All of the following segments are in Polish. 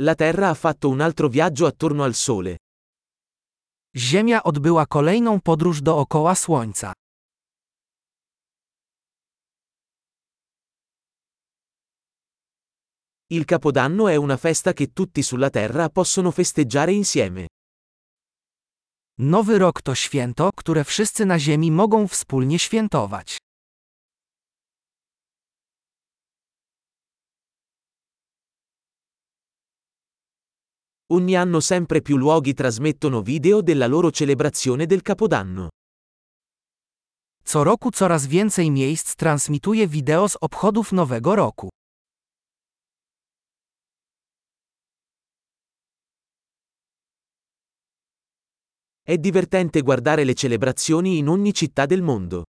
La Terra ha fatto un altro viaggio attorno al Sole. Ziemia odbyła kolejną podróż dookoła Słońca. Il Capodanno è una festa che tutti sulla Terra possono festeggiare insieme. Nowy rok to święto, które wszyscy na Ziemi mogą wspólnie świętować. Ogni anno sempre più luoghi trasmettono video della loro celebrazione del Capodanno. Co roku coraz więcej miejsc transmituje wideo z obchodów Nowego Roku. È divertente guardare le celebrazioni in ogni città del mondo.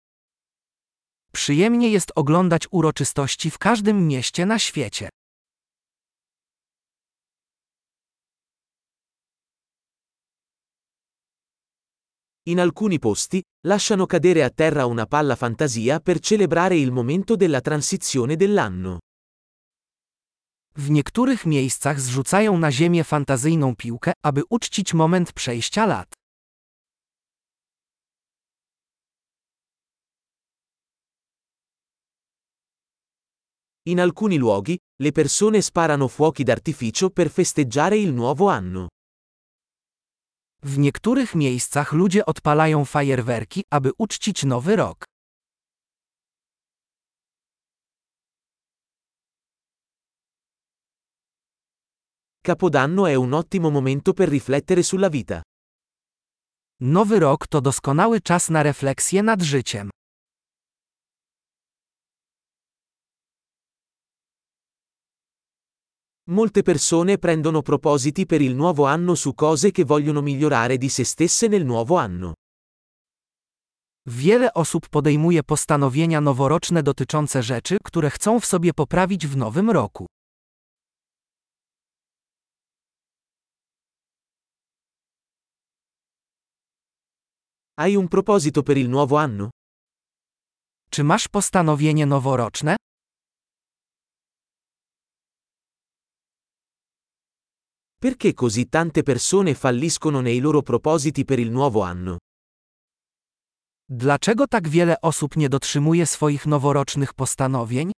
Przyjemnie jest oglądać uroczystości w każdym mieście na świecie. In alcuni posti, lasciano cadere a terra una palla fantasia per celebrare il momento della transizione dell'anno. W niektórych miejscach zrzucają na ziemię fantazyjną piłkę, aby uczcić moment przejścia lat. In alcuni luoghi, le persone sparano fuochi d'artificio per festeggiare il nuovo anno. W niektórych miejscach ludzie odpalają fajerwerki, aby uczcić nowy rok. Capodanno è un ottimo momento per riflettere sulla vita. Nowy rok to doskonały czas na refleksję nad życiem. Molte persone prendono propositi per il nuovo anno su cose che vogliono migliorare di se stesse nel nuovo anno. Wiele osób podejmuje postanowienia noworoczne dotyczące rzeczy, które chcą w sobie poprawić w nowym roku. Hai un proposito per il nuovo anno? Czy masz postanowienie noworoczne? Perché così tante persone falliscono nei loro propositi per il nuovo anno? Dlaczego tak wiele osób nie dotrzymuje swoich noworocznych postanowień?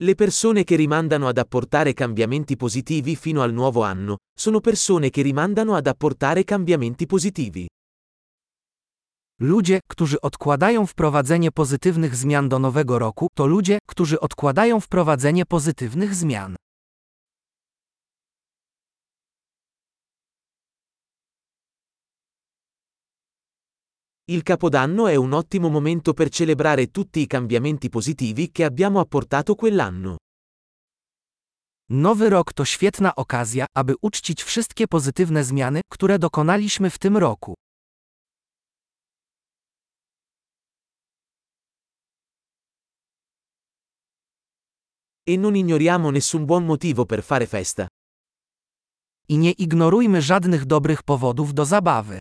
Le persone che rimandano ad apportare cambiamenti positivi fino al nuovo anno, sono persone che rimandano ad apportare cambiamenti positivi. Ludzie, którzy odkładają wprowadzenie pozytywnych zmian do nowego roku, to ludzie, którzy odkładają wprowadzenie pozytywnych zmian. Il Capodanno è un ottimo momento per celebrare tutti i cambiamenti positivi che abbiamo apportato quell'anno. Nowy rok to świetna okazja, aby uczcić wszystkie pozytywne zmiany, które dokonaliśmy w tym roku. E non ignoriamo nessun buon motivo per fare festa. I nie ignorujmy żadnych dobrych powodów do zabawy.